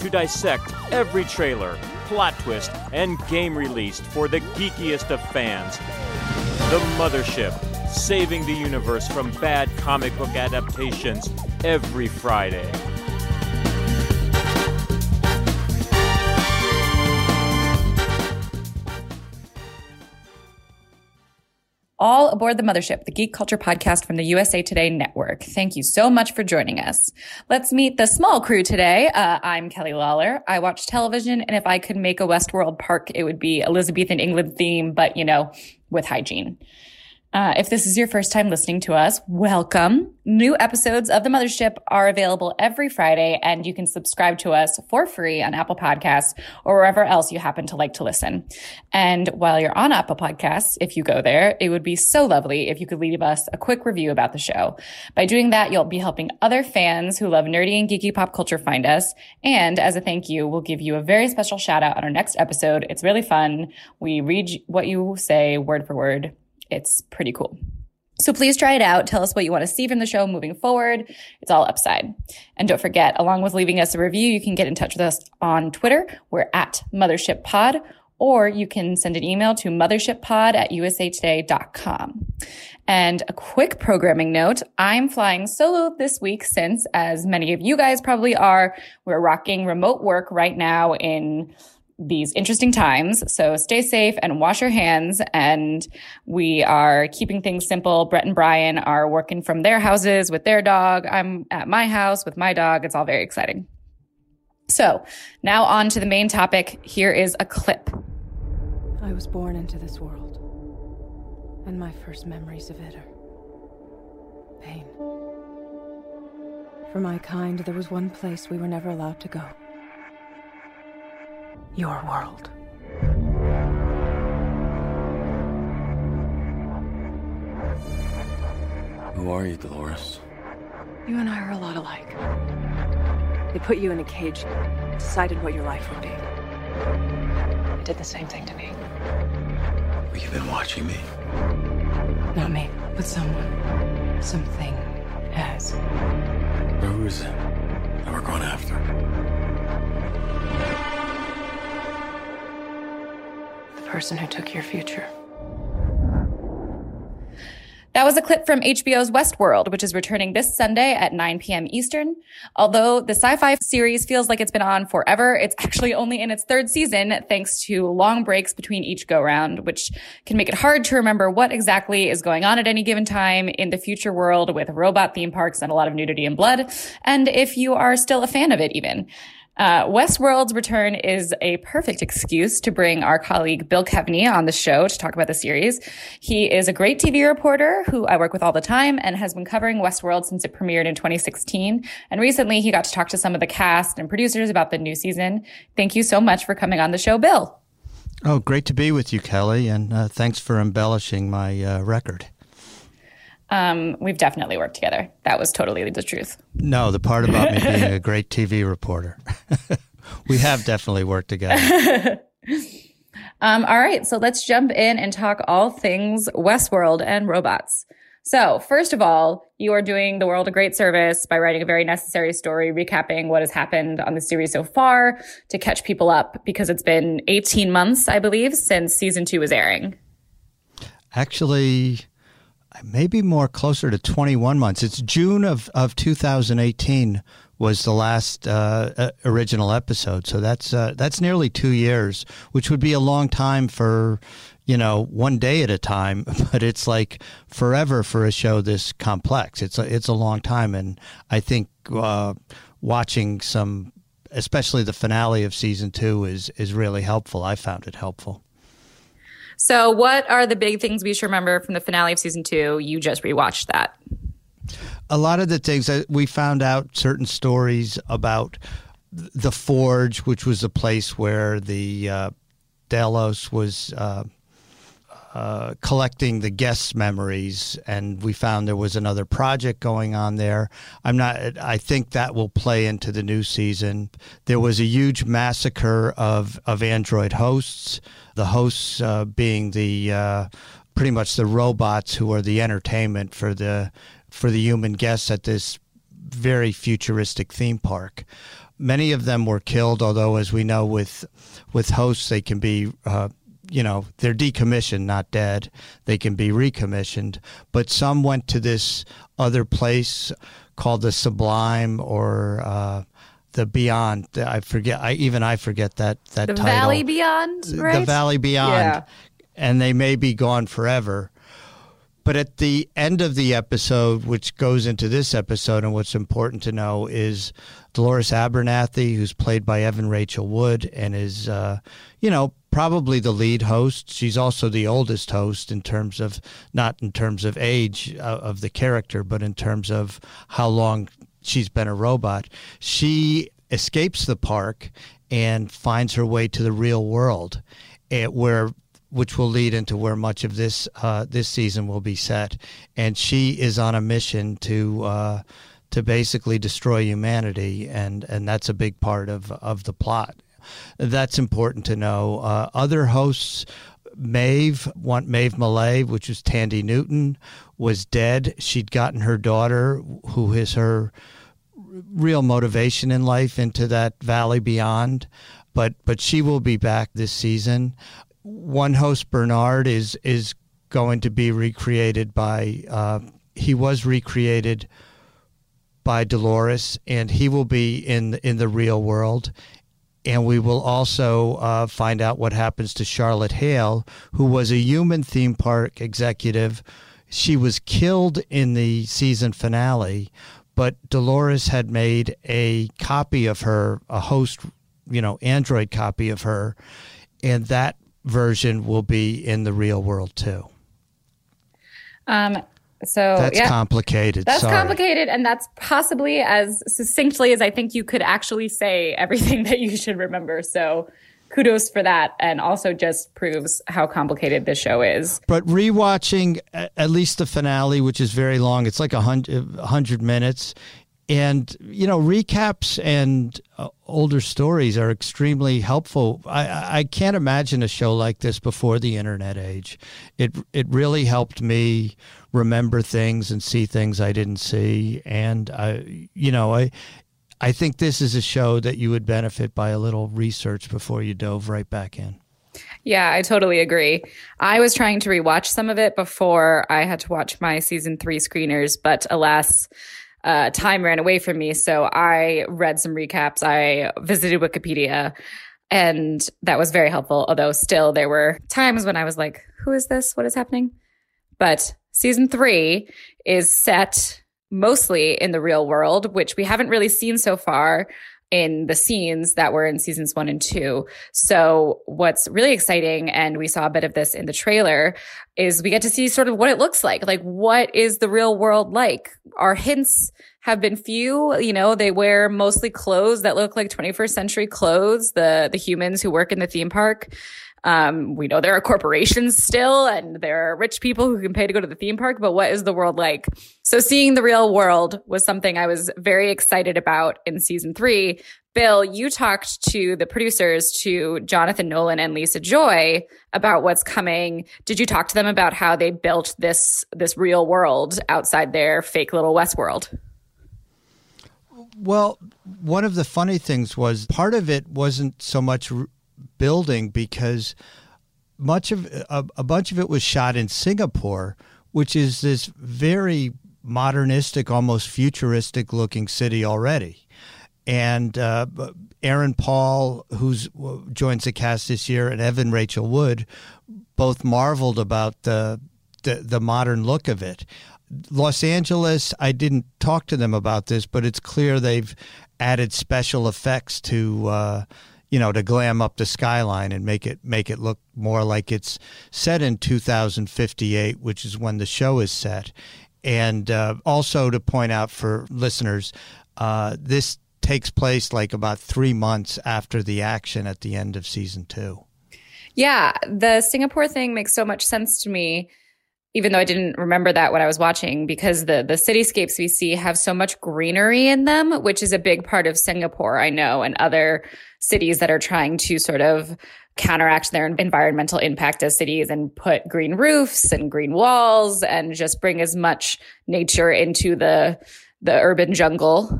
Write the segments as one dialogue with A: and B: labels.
A: to dissect every trailer, plot twist, and game released for the geekiest of fans. The Mothership, saving the universe from bad comic book adaptations every Friday.
B: All aboard the mothership, the Geek Culture podcast from the USA Today network. Thank you so much for joining us. Let's meet the small crew today. Uh, I'm Kelly Lawler. I watch television, and if I could make a Westworld park, it would be Elizabethan England theme, but you know, with hygiene. Uh, if this is your first time listening to us, welcome. New episodes of The Mothership are available every Friday, and you can subscribe to us for free on Apple Podcasts or wherever else you happen to like to listen. And while you're on Apple Podcasts, if you go there, it would be so lovely if you could leave us a quick review about the show. By doing that, you'll be helping other fans who love nerdy and geeky pop culture find us. And as a thank you, we'll give you a very special shout out on our next episode. It's really fun. We read what you say word for word. It's pretty cool. So please try it out. Tell us what you want to see from the show moving forward. It's all upside. And don't forget, along with leaving us a review, you can get in touch with us on Twitter. We're at Mothership Pod, or you can send an email to mothershippod at usatoday.com. And a quick programming note, I'm flying solo this week since, as many of you guys probably are, we're rocking remote work right now in these interesting times. So stay safe and wash your hands. And we are keeping things simple. Brett and Brian are working from their houses with their dog. I'm at my house with my dog. It's all very exciting. So now on to the main topic. Here is a clip.
C: I was born into this world, and my first memories of it are pain. For my kind, there was one place we were never allowed to go your world.
D: Who are you, Dolores?
C: You and I are a lot alike. They put you in a cage, decided what your life would be. They did the same thing to me.
D: But you've been watching me.
C: Not me, but someone. Something has.
D: Who is it that we're going after?
C: Person who took your future.
B: That was a clip from HBO's Westworld, which is returning this Sunday at 9 p.m. Eastern. Although the sci-fi series feels like it's been on forever, it's actually only in its third season thanks to long breaks between each go round, which can make it hard to remember what exactly is going on at any given time in the future world with robot theme parks and a lot of nudity and blood. And if you are still a fan of it even. Uh, Westworld's return is a perfect excuse to bring our colleague Bill Keveney on the show to talk about the series. He is a great TV reporter who I work with all the time and has been covering Westworld since it premiered in 2016. And recently he got to talk to some of the cast and producers about the new season. Thank you so much for coming on the show, Bill.
E: Oh, great to be with you, Kelly, and uh, thanks for embellishing my uh, record.
B: Um, we've definitely worked together. That was totally the truth.
E: No, the part about me being a great TV reporter. we have definitely worked together.
B: Um, all right, so let's jump in and talk all things Westworld and robots. So, first of all, you are doing the world a great service by writing a very necessary story, recapping what has happened on the series so far to catch people up because it's been 18 months, I believe, since season two was airing.
E: Actually, maybe more closer to 21 months. It's June of, of 2018 was the last uh, uh, original episode. So that's uh, that's nearly two years, which would be a long time for you know one day at a time. But it's like forever for a show this complex. It's a, it's a long time, and I think uh, watching some, especially the finale of season two, is is really helpful. I found it helpful.
B: So, what are the big things we should remember from the finale of season two? You just rewatched that.
E: A lot of the things that we found out certain stories about the Forge, which was a place where the uh, Delos was uh, uh, collecting the guests' memories, and we found there was another project going on there. I'm not. I think that will play into the new season. There was a huge massacre of of android hosts. The hosts uh, being the uh, pretty much the robots who are the entertainment for the for the human guests at this very futuristic theme park. Many of them were killed, although, as we know, with with hosts, they can be, uh, you know, they're decommissioned, not dead. They can be recommissioned. But some went to this other place called the Sublime or uh, the Beyond. I forget. I even I forget that that
B: the
E: title.
B: Valley Beyond, right?
E: The Valley Beyond,
B: Yeah.
E: and they may be gone forever. But at the end of the episode, which goes into this episode, and what's important to know is Dolores Abernathy, who's played by Evan Rachel Wood, and is, uh, you know, probably the lead host. She's also the oldest host in terms of not in terms of age uh, of the character, but in terms of how long she's been a robot. She escapes the park and finds her way to the real world, eh, where which will lead into where much of this uh, this season will be set. And she is on a mission to uh, to basically destroy humanity, and and that's a big part of of the plot. That's important to know. Uh, other hosts. Maeve, want Maeve Millay, which was Thandie Newton, was dead. She'd gotten her daughter, who is her real motivation in life, into that valley beyond. But but she will be back this season one host Bernard is is going to be recreated by uh, he was recreated by Dolores and he will be in in the real world and we will also uh, find out what happens to Charlotte Hale who was a human theme park executive she was killed in the season finale but Dolores had made a copy of her a host you know android copy of her and that version will be in the real world too.
B: Um, so
E: That's
B: yeah,
E: complicated.
B: that's
E: Sorry.
B: complicated, and that's possibly as succinctly as I think you could actually say everything that you should remember. So, kudos for that, and also just proves how complicated this show is.
E: But rewatching at least the finale, which is very long, it's like a hundred, a hundred minutes. And, you know, recaps and uh, older stories are extremely helpful. I- I, can't imagine a show like this before the internet age. It, it really helped me remember things and see things I didn't see. And, I, you know, I, I think this is a show that you would benefit by a little research before you dove right back in.
B: Yeah, I totally agree. I was trying to rewatch some of it before I had to watch my season three screeners, but alas, uh, time ran away from me. So I read some recaps. I visited Wikipedia, and that was very helpful. Although still, there were times when I was like, "Who is this? What is happening?" But season three is set mostly in the real world, which we haven't really seen so far in the scenes that were in seasons one and two. So what's really exciting, and we saw a bit of this in the trailer, is we get to see sort of what it looks like. Like, what is the real world like? Our hints have been few. You know, they wear mostly clothes that look like 21st century clothes. The the humans who work in the theme park. Um, we know there are corporations still and there are rich people who can pay to go to the theme park, but what is the world like? So seeing the real world was something I was very excited about in season three. Bill, you talked to the producers, to Jonathan Nolan and Lisa Joy about what's coming. Did you talk to them about how they built this, this real world outside their fake little West world?
E: Well, one of the funny things was part of it wasn't so much building because much of a, a bunch of it was shot in Singapore, which is this very modernistic, almost futuristic looking city already. And uh, Aaron Paul, who's joins the cast this year, and Evan Rachel Wood, both marveled about the the, the modern look of it. Los Angeles, I didn't talk to them about this, but it's clear they've added special effects to uh, you know to glam up the skyline and make it make it look more like it's set in 2058, which is when the show is set. And uh, also to point out for listeners, uh, this takes place like about three months after the action at the end of season two.
B: Yeah, the Singapore thing makes so much sense to me, even though I didn't remember that when I was watching, because the the cityscapes we see have so much greenery in them, which is a big part of Singapore, I know, and other cities that are trying to sort of counteract their environmental impact as cities and put green roofs and green walls and just bring as much nature into the the urban jungle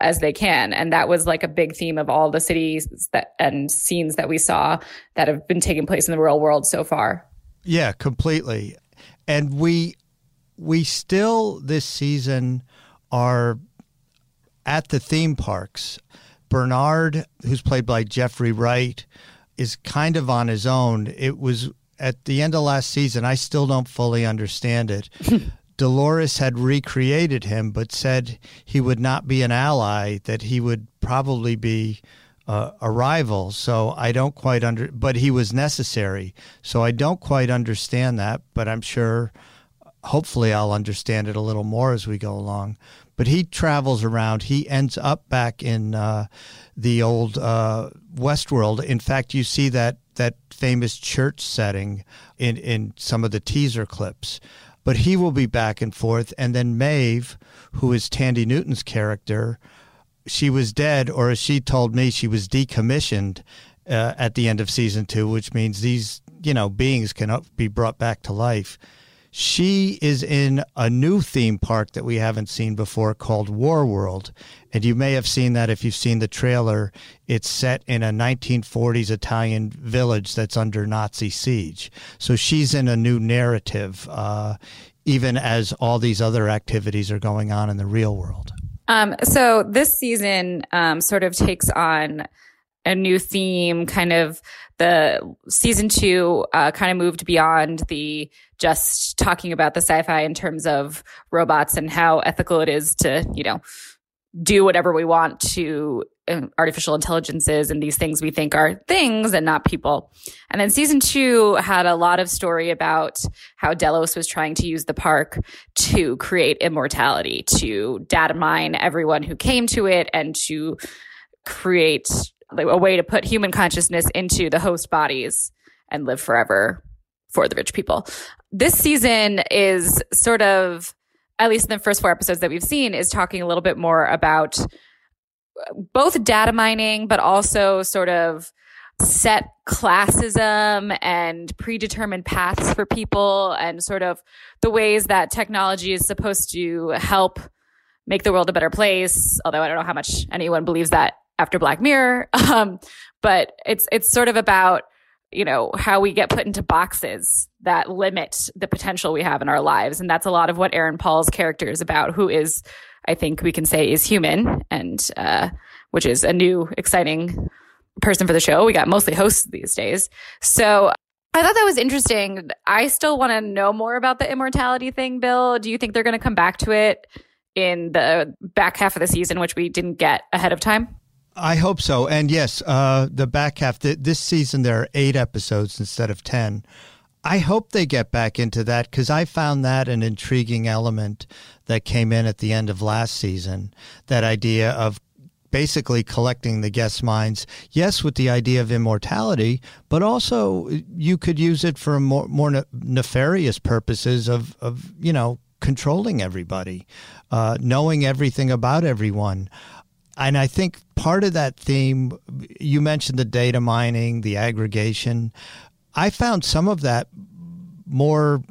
B: as they can. And that was like a big theme of all the cities that and scenes that we saw that have been taking place in the real world so far.
E: Yeah completely. And we we still this season are at the theme parks bernard who's played by jeffrey wright is kind of on his own it was at the end of last season i still don't fully understand it Dolores had recreated him, but said he would not be an ally, that he would probably be uh, a rival. So I don't quite under, but he was necessary. So I don't quite understand that, but I'm sure, hopefully, I'll understand it a little more as we go along. But he travels around. He ends up back in uh, the old uh, Westworld. In fact, you see that that famous church setting in in some of the teaser clips but he will be back and forth. And then Maeve, who is Thandie Newton's character, she was dead, or as she told me, she was decommissioned uh, at the end of season two, which means these you know beings can be brought back to life. She is in a new theme park that we haven't seen before called War World. And you may have seen that if you've seen the trailer. It's set in a 1940s Italian village that's under Nazi siege. So she's in a new narrative, uh, even as all these other activities are going on in the real world.
B: Um, so this season um, sort of takes on a new theme, kind of the season two uh, kind of moved beyond the just talking about the sci-fi in terms of robots and how ethical it is to, you know, do whatever we want to um, artificial intelligences and these things we think are things and not people. And then season two had a lot of story about how Delos was trying to use the park to create immortality, to data mine everyone who came to it and to create a way to put human consciousness into the host bodies and live forever for the rich people. This season is sort of, at least in the first four episodes that we've seen, is talking a little bit more about uh, both data mining, but also sort of set classism and predetermined paths for people and sort of the ways that technology is supposed to help make the world a better place. Although I don't know how much anyone believes that after Black Mirror. Um, but it's it's sort of about you know how we get put into boxes that limit the potential we have in our lives, and that's a lot of what Aaron Paul's character is about. Who is, I think, we can say is human, and uh, which is a new exciting person for the show. We got mostly hosts these days, so. I thought that was interesting. I still want to know more about the immortality thing, Bill. Do you think they're going to come back to it in the back half of the season, which we didn't get ahead of time?
E: I hope so. And yes, uh, the back half, the, this season, there are eight episodes instead of 10. I hope they get back into that because I found that an intriguing element that came in at the end of last season. That idea of basically collecting the guests' minds, yes, with the idea of immortality, but also you could use it for more, more nefarious purposes of, of, you know, controlling everybody, uh, knowing everything about everyone and I think part of that theme, you mentioned the data mining, the aggregation. I found some of that more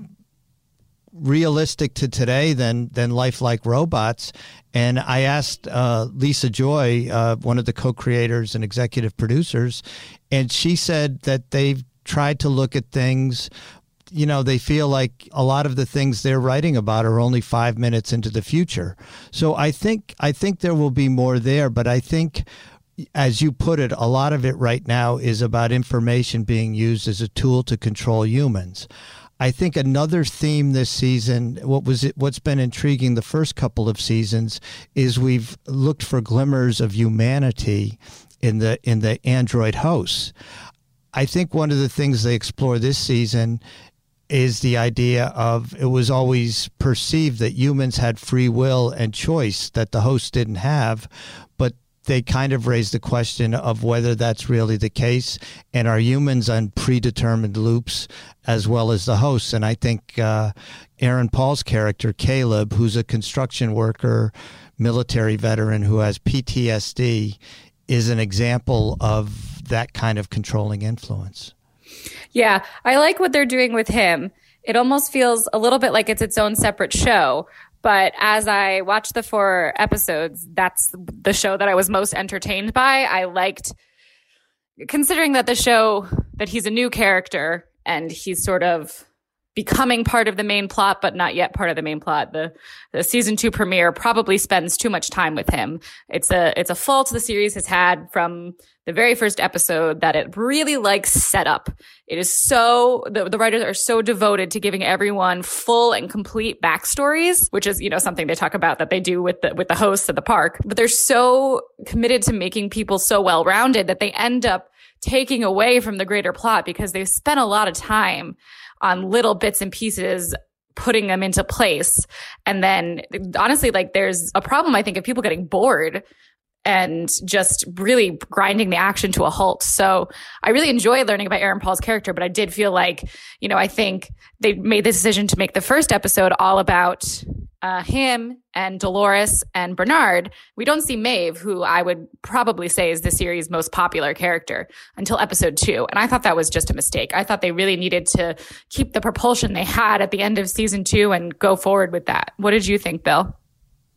E: realistic to today than than lifelike robots. And I asked uh, Lisa Joy, uh, one of the co-creators and executive producers, and she said that they've tried to look at things you know, they feel like a lot of the things they're writing about are only five minutes into the future. So I think I think there will be more there, but I think as you put it, a lot of it right now is about information being used as a tool to control humans. I think another theme this season, what was it, what's been intriguing the first couple of seasons, is we've looked for glimmers of humanity in the in the android hosts. I think one of the things they explore this season is the idea of it was always perceived that humans had free will and choice that the host didn't have, but they kind of raise the question of whether that's really the case, and are humans on predetermined loops as well as the hosts? And I think uh, Aaron Paul's character Caleb, who's a construction worker, military veteran who has PTSD, is an example of that kind of controlling influence.
B: Yeah, I like what they're doing with him. It almost feels a little bit like it's its own separate show. But as I watched the four episodes, that's the show that I was most entertained by. I liked, considering that the show, that he's a new character and he's sort of becoming part of the main plot, but not yet part of the main plot. The, the season two premiere probably spends too much time with him. It's a, it's a fault the series has had from the very first episode that it really likes setup. It is so, the, the writers are so devoted to giving everyone full and complete backstories, which is, you know, something they talk about that they do with the, with the hosts at the park. But they're so committed to making people so well rounded that they end up taking away from the greater plot because they've spent a lot of time on little bits and pieces putting them into place. And then honestly, like there's a problem, I think, of people getting bored and just really grinding the action to a halt. So I really enjoy learning about Aaron Paul's character, but I did feel like, you know, I think they made the decision to make the first episode all about uh, him and Dolores and Bernard. We don't see Maeve, who I would probably say is the series' most popular character until episode two. And I thought that was just a mistake. I thought they really needed to keep the propulsion they had at the end of season two and go forward with that. What did you think, Bill?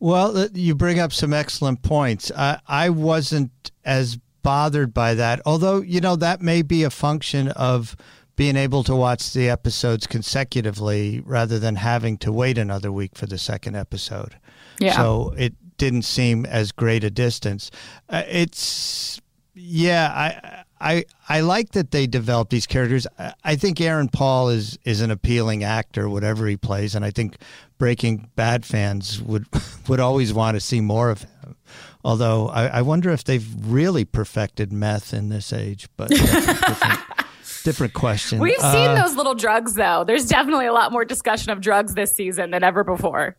E: Well, you bring up some excellent points. I, I wasn't as bothered by that, although, you know, that may be a function of being able to watch the episodes consecutively rather than having to wait another week for the second episode.
B: Yeah.
E: So it didn't seem as great a distance. Uh, it's yeah, I I I like that they developed these characters. I think Aaron Paul is is an appealing actor, whatever he plays, and I think Breaking Bad fans would would always want to see more of him. Although I, I wonder if they've really perfected meth in this age, but different, different question.
B: We've uh, seen those little drugs, though. There's definitely a lot more discussion of drugs this season than ever before.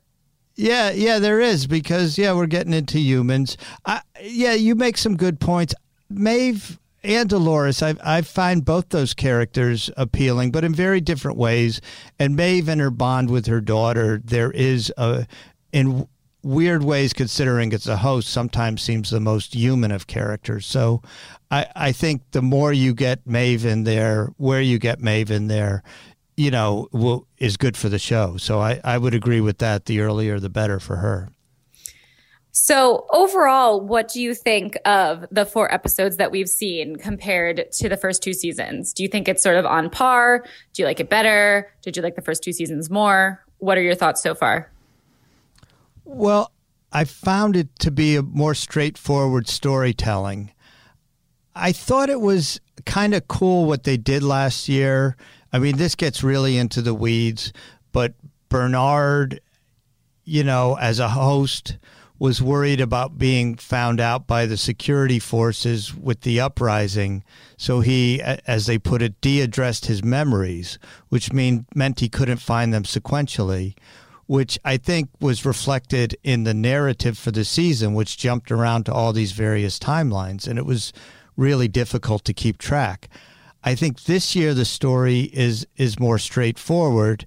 E: Yeah, yeah, there is because yeah, we're getting into humans. I, yeah, you make some good points. Maeve and Dolores, I, I find both those characters appealing, but in very different ways. And Maeve and her bond with her daughter, there is a, in weird ways, considering it's a host, sometimes seems the most human of characters. So I, I think the more you get Maeve in there, where you get Maeve in there, you know, will, is good for the show. So I, I would agree with that. The earlier, the better for her.
B: So, overall, what do you think of the four episodes that we've seen compared to the first two seasons? Do you think it's sort of on par? Do you like it better? Did you like the first two seasons more? What are your thoughts so far?
E: Well, I found it to be a more straightforward storytelling. I thought it was kind of cool what they did last year. I mean, this gets really into the weeds, but Bernard, you know, as a host, was worried about being found out by the security forces with the uprising. So he, as they put it, de addressed his memories, which mean, meant he couldn't find them sequentially, which I think was reflected in the narrative for the season, which jumped around to all these various timelines. And it was really difficult to keep track. I think this year the story is is more straightforward,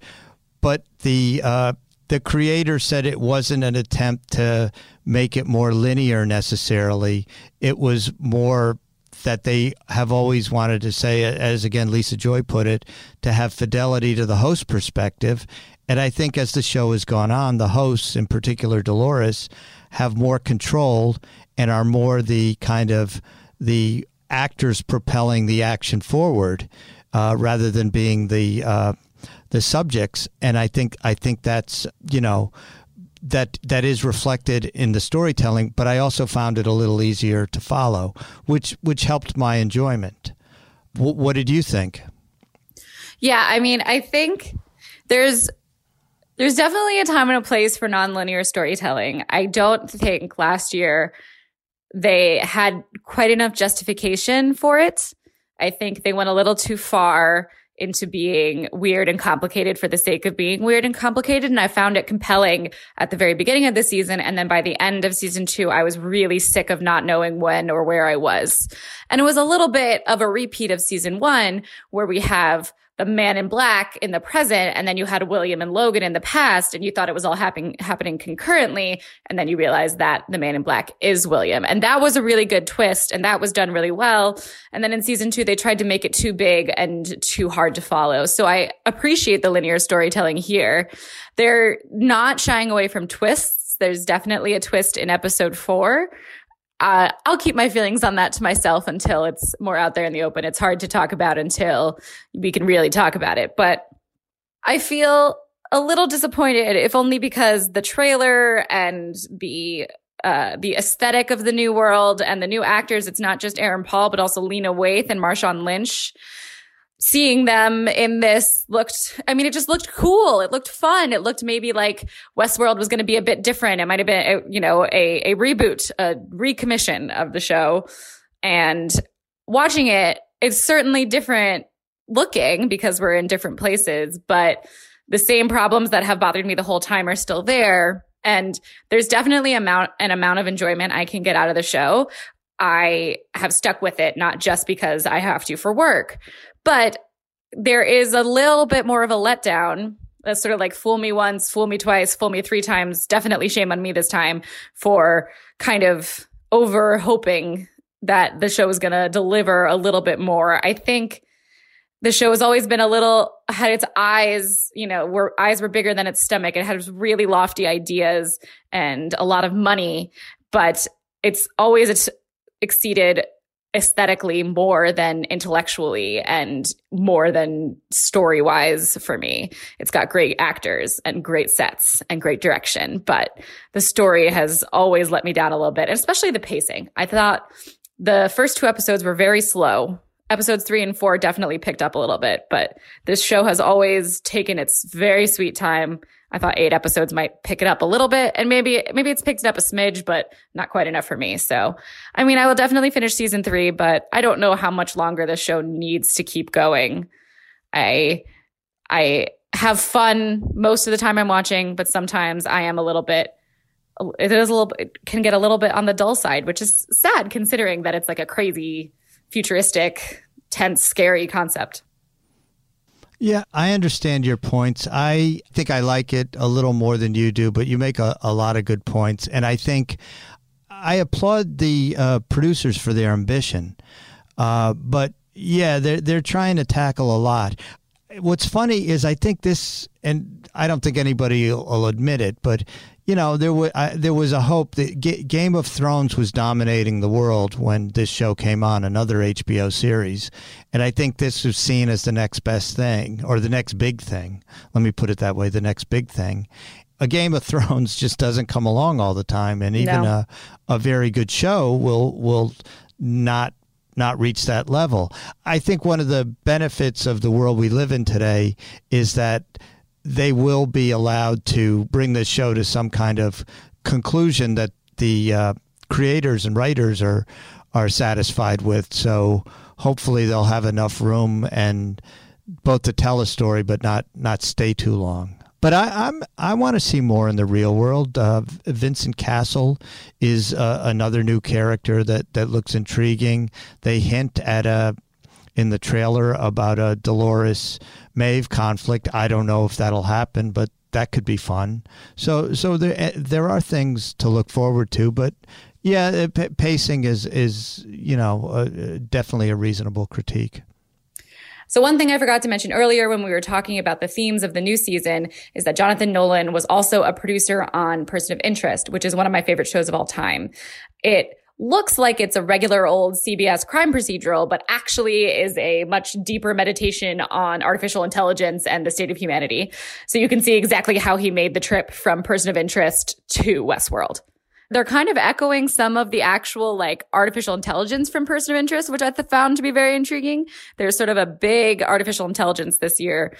E: but the uh, the creator said it wasn't an attempt to make it more linear necessarily. It was more that they have always wanted to say, as again Lisa Joy put it, to have fidelity to the host perspective. And I think as the show has gone on, the hosts, in particular Dolores, have more control and are more the kind of the actors propelling the action forward uh, rather than being the uh, the subjects, and I think I think that's you know that that is reflected in the storytelling. But I also found it a little easier to follow, which which helped my enjoyment. W- what did you think?
B: Yeah, I mean, I think there's there's definitely a time and a place for nonlinear storytelling. I don't think last year they had quite enough justification for it. I think they went a little too far into being weird and complicated for the sake of being weird and complicated. And I found it compelling at the very beginning of the season. And then by the end of season two, I was really sick of not knowing when or where I was. And it was a little bit of a repeat of season one where we have the man in black in the present and then you had William and Logan in the past and you thought it was all happening happening concurrently and then you realized that the man in black is William. And that was a really good twist and that was done really well. And then in season 2 they tried to make it too big and too hard to follow. So I appreciate the linear storytelling here. They're not shying away from twists. There's definitely a twist in episode 4 uh, I'll keep my feelings on that to myself until it's more out there in the open. It's hard to talk about until we can really talk about it. But I feel a little disappointed, if only because the trailer and the uh, the aesthetic of the new world and the new actors. It's not just Aaron Paul, but also Lena Waithe and Marshawn Lynch seeing them in this looked, I mean, it just looked cool. It looked fun. It looked maybe like Westworld was going to be a bit different. It might have been, a, you know, a, a reboot, a recommission of the show. And watching it, it's certainly different looking because we're in different places, but the same problems that have bothered me the whole time are still there. And there's definitely amount, an amount of enjoyment I can get out of the show. I have stuck with it, not just because I have to for work, but there is a little bit more of a letdown. That's sort of like fool me once, fool me twice, fool me three times. Definitely shame on me this time for kind of over hoping that the show is going to deliver a little bit more. I think the show has always been a little had its eyes, you know, were eyes were bigger than its stomach. It had really lofty ideas and a lot of money, but it's always exceeded aesthetically more than intellectually and more than story wise for me. It's got great actors and great sets and great direction, but the story has always let me down a little bit, especially the pacing. I thought the first two episodes were very slow. Episodes three and four definitely picked up a little bit, but this show has always taken its very sweet time I thought eight episodes might pick it up a little bit and maybe, maybe it's picked it up a smidge, but not quite enough for me. So, I mean, I will definitely finish season three, but I don't know how much longer this show needs to keep going. I, I have fun most of the time I'm watching, but sometimes I am a little bit, it is a little can get a little bit on the dull side, which is sad considering that it's like a crazy, futuristic, tense, scary concept.
E: Yeah, I understand your points. I think I like it a little more than you do, but you make a, a lot of good points. And I think I applaud the uh, producers for their ambition. Uh, but yeah, they're, they're trying to tackle a lot. What's funny is I think this, and I don't think anybody will, will admit it, but you know, there was there was a hope that G- Game of Thrones was dominating the world when this show came on, another HBO series, and I think this was seen as the next best thing or the next big thing. Let me put it that way: the next big thing. A Game of Thrones just doesn't come along all the time, and even no. a a very good show will will not not reach that level. I think one of the benefits of the world we live in today is that they will be allowed to bring this show to some kind of conclusion that the uh, creators and writers are are satisfied with. So hopefully they'll have enough room and both to tell a story, but not not stay too long. But I, I'm I want to see more in the real world. Uh, Vincent Cassel is uh, another new character that that looks intriguing. They hint at a in the trailer about a Dolores Maeve conflict. I don't know if that'll happen, but that could be fun. So so there eh, there are things to look forward to, but yeah, p- pacing is is you know uh, definitely a reasonable critique.
B: So one thing I forgot to mention earlier when we were talking about the themes of the new season is that Jonathan Nolan was also a producer on Person of Interest, which is one of my favorite shows of all time. It looks like it's a regular old CBS crime procedural, but actually is a much deeper meditation on artificial intelligence and the state of humanity. So you can see exactly how he made the trip from person of interest to Westworld. They're kind of echoing some of the actual like artificial intelligence from person of interest, which I found to be very intriguing. There's sort of a big artificial intelligence this year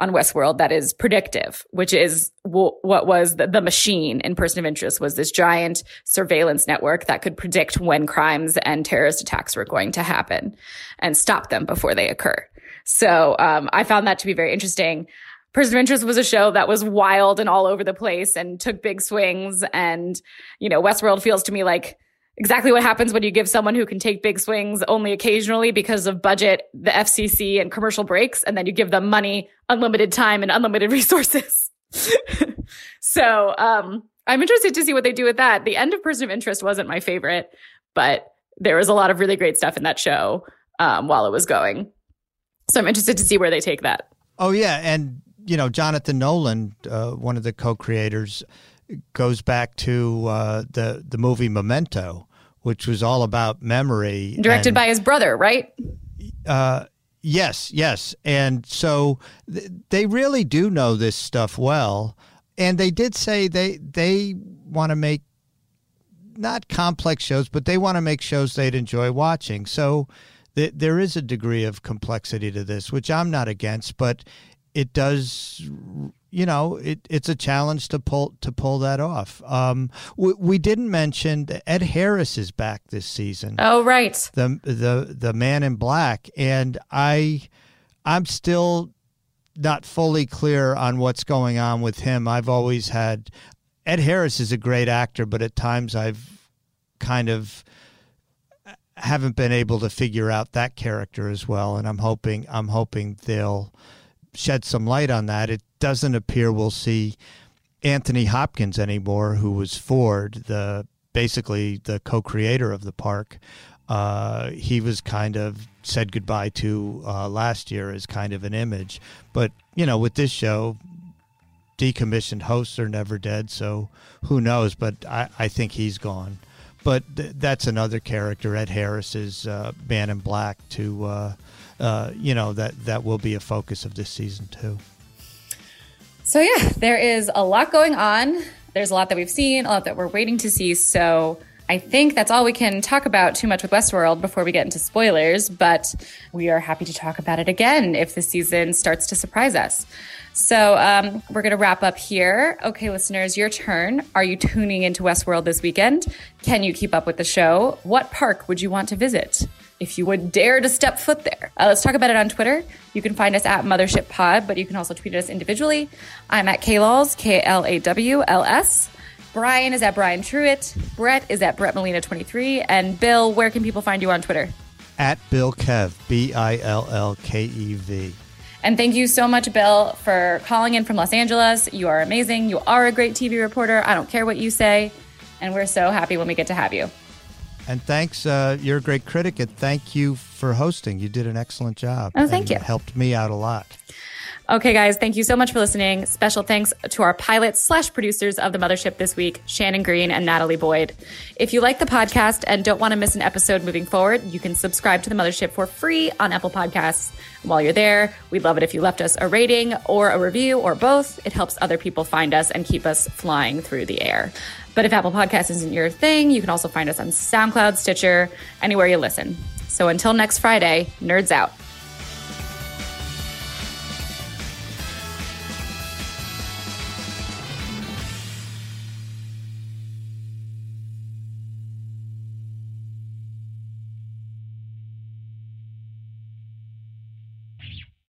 B: on Westworld that is predictive, which is w- what was the, the, machine in Person of Interest was this giant surveillance network that could predict when crimes and terrorist attacks were going to happen and stop them before they occur. So um, I found that to be very interesting. Person of Interest was a show that was wild and all over the place and took big swings. And, you know, Westworld feels to me like exactly what happens when you give someone who can take big swings only occasionally because of budget, the FCC, and commercial breaks, and then you give them money, unlimited time, and unlimited resources. so um, I'm interested to see what they do with that. The end of Person of Interest wasn't my favorite, but there was a lot of really great stuff in that show um, while it was going. So I'm interested to see where they take that.
E: Oh yeah, and you know Jonathan Nolan, uh, one of the co-creators, goes back to uh, the the movie Memento, which was all about memory,
B: directed and, by his brother, right?
E: Uh, yes, yes, and so th- they really do know this stuff well, and they did say they they want to make not complex shows, but they want to make shows they'd enjoy watching. So th- there is a degree of complexity to this, which I'm not against, but it does you know it, it's a challenge to pull to pull that off. Um, we, we, didn't mention ed harris is back this season.
B: Oh right.
E: The the the man in black. And i i'm still not fully clear on what's going on with him. I've always had ed harris is a great actor but at times i've kind of haven't been able to figure out that character as well. And i'm hoping i'm hoping they'll shed some light on that. It doesn't appear we'll see Anthony Hopkins anymore, who was Ford, the basically the co-creator of the park. Uh, he was kind of said goodbye to uh, last year as kind of an image, but you know, with this show, decommissioned hosts are never dead, so who knows? But I, I think he's gone. But th- that's another character. Ed Harris is uh, Man in Black to uh, you know that that will be a focus of this season too.
B: So yeah, there is a lot going on. There's a lot that we've seen, a lot that we're waiting to see. So I think that's all we can talk about too much with Westworld before we get into spoilers, but we are happy to talk about it again if the season starts to surprise us. So um, we're going to wrap up here. Okay, listeners, your turn. Are you tuning into Westworld this weekend? Can you keep up with the show? What park would you want to visit? If you would dare to step foot there. Uh, let's talk about it on Twitter. You can find us at Mothership Pod, but you can also tweet at us individually. I'm at Klawls, K L A W L S. Brian is at Brian Truitt. Brett is at Brett Molina 23. And Bill, where can people find you on Twitter?
E: At Bill Kev, B I L L K E V.
B: And thank you so much, Bill, for calling in from Los Angeles. You are amazing. You are a great TV reporter. I don't care what you say. And we're so happy when we get to have you.
E: And thanks, uh, you're a great critic, and thank you for hosting. You did an excellent job.
B: Oh, thank you.
E: helped me out a lot.
B: Okay, guys, thank you so much for listening. Special thanks to our pilots slash producers of the mothership this week, Shannon Green and Natalie Boyd. If you like the podcast and don't want to miss an episode moving forward, you can subscribe to the mothership for free on Apple Podcasts. while you're there, we'd love it if you left us a rating or a review or both. It helps other people find us and keep us flying through the air. But if Apple Podcasts isn't your thing, you can also find us on SoundCloud, Stitcher, anywhere you listen. So until next Friday, nerds out.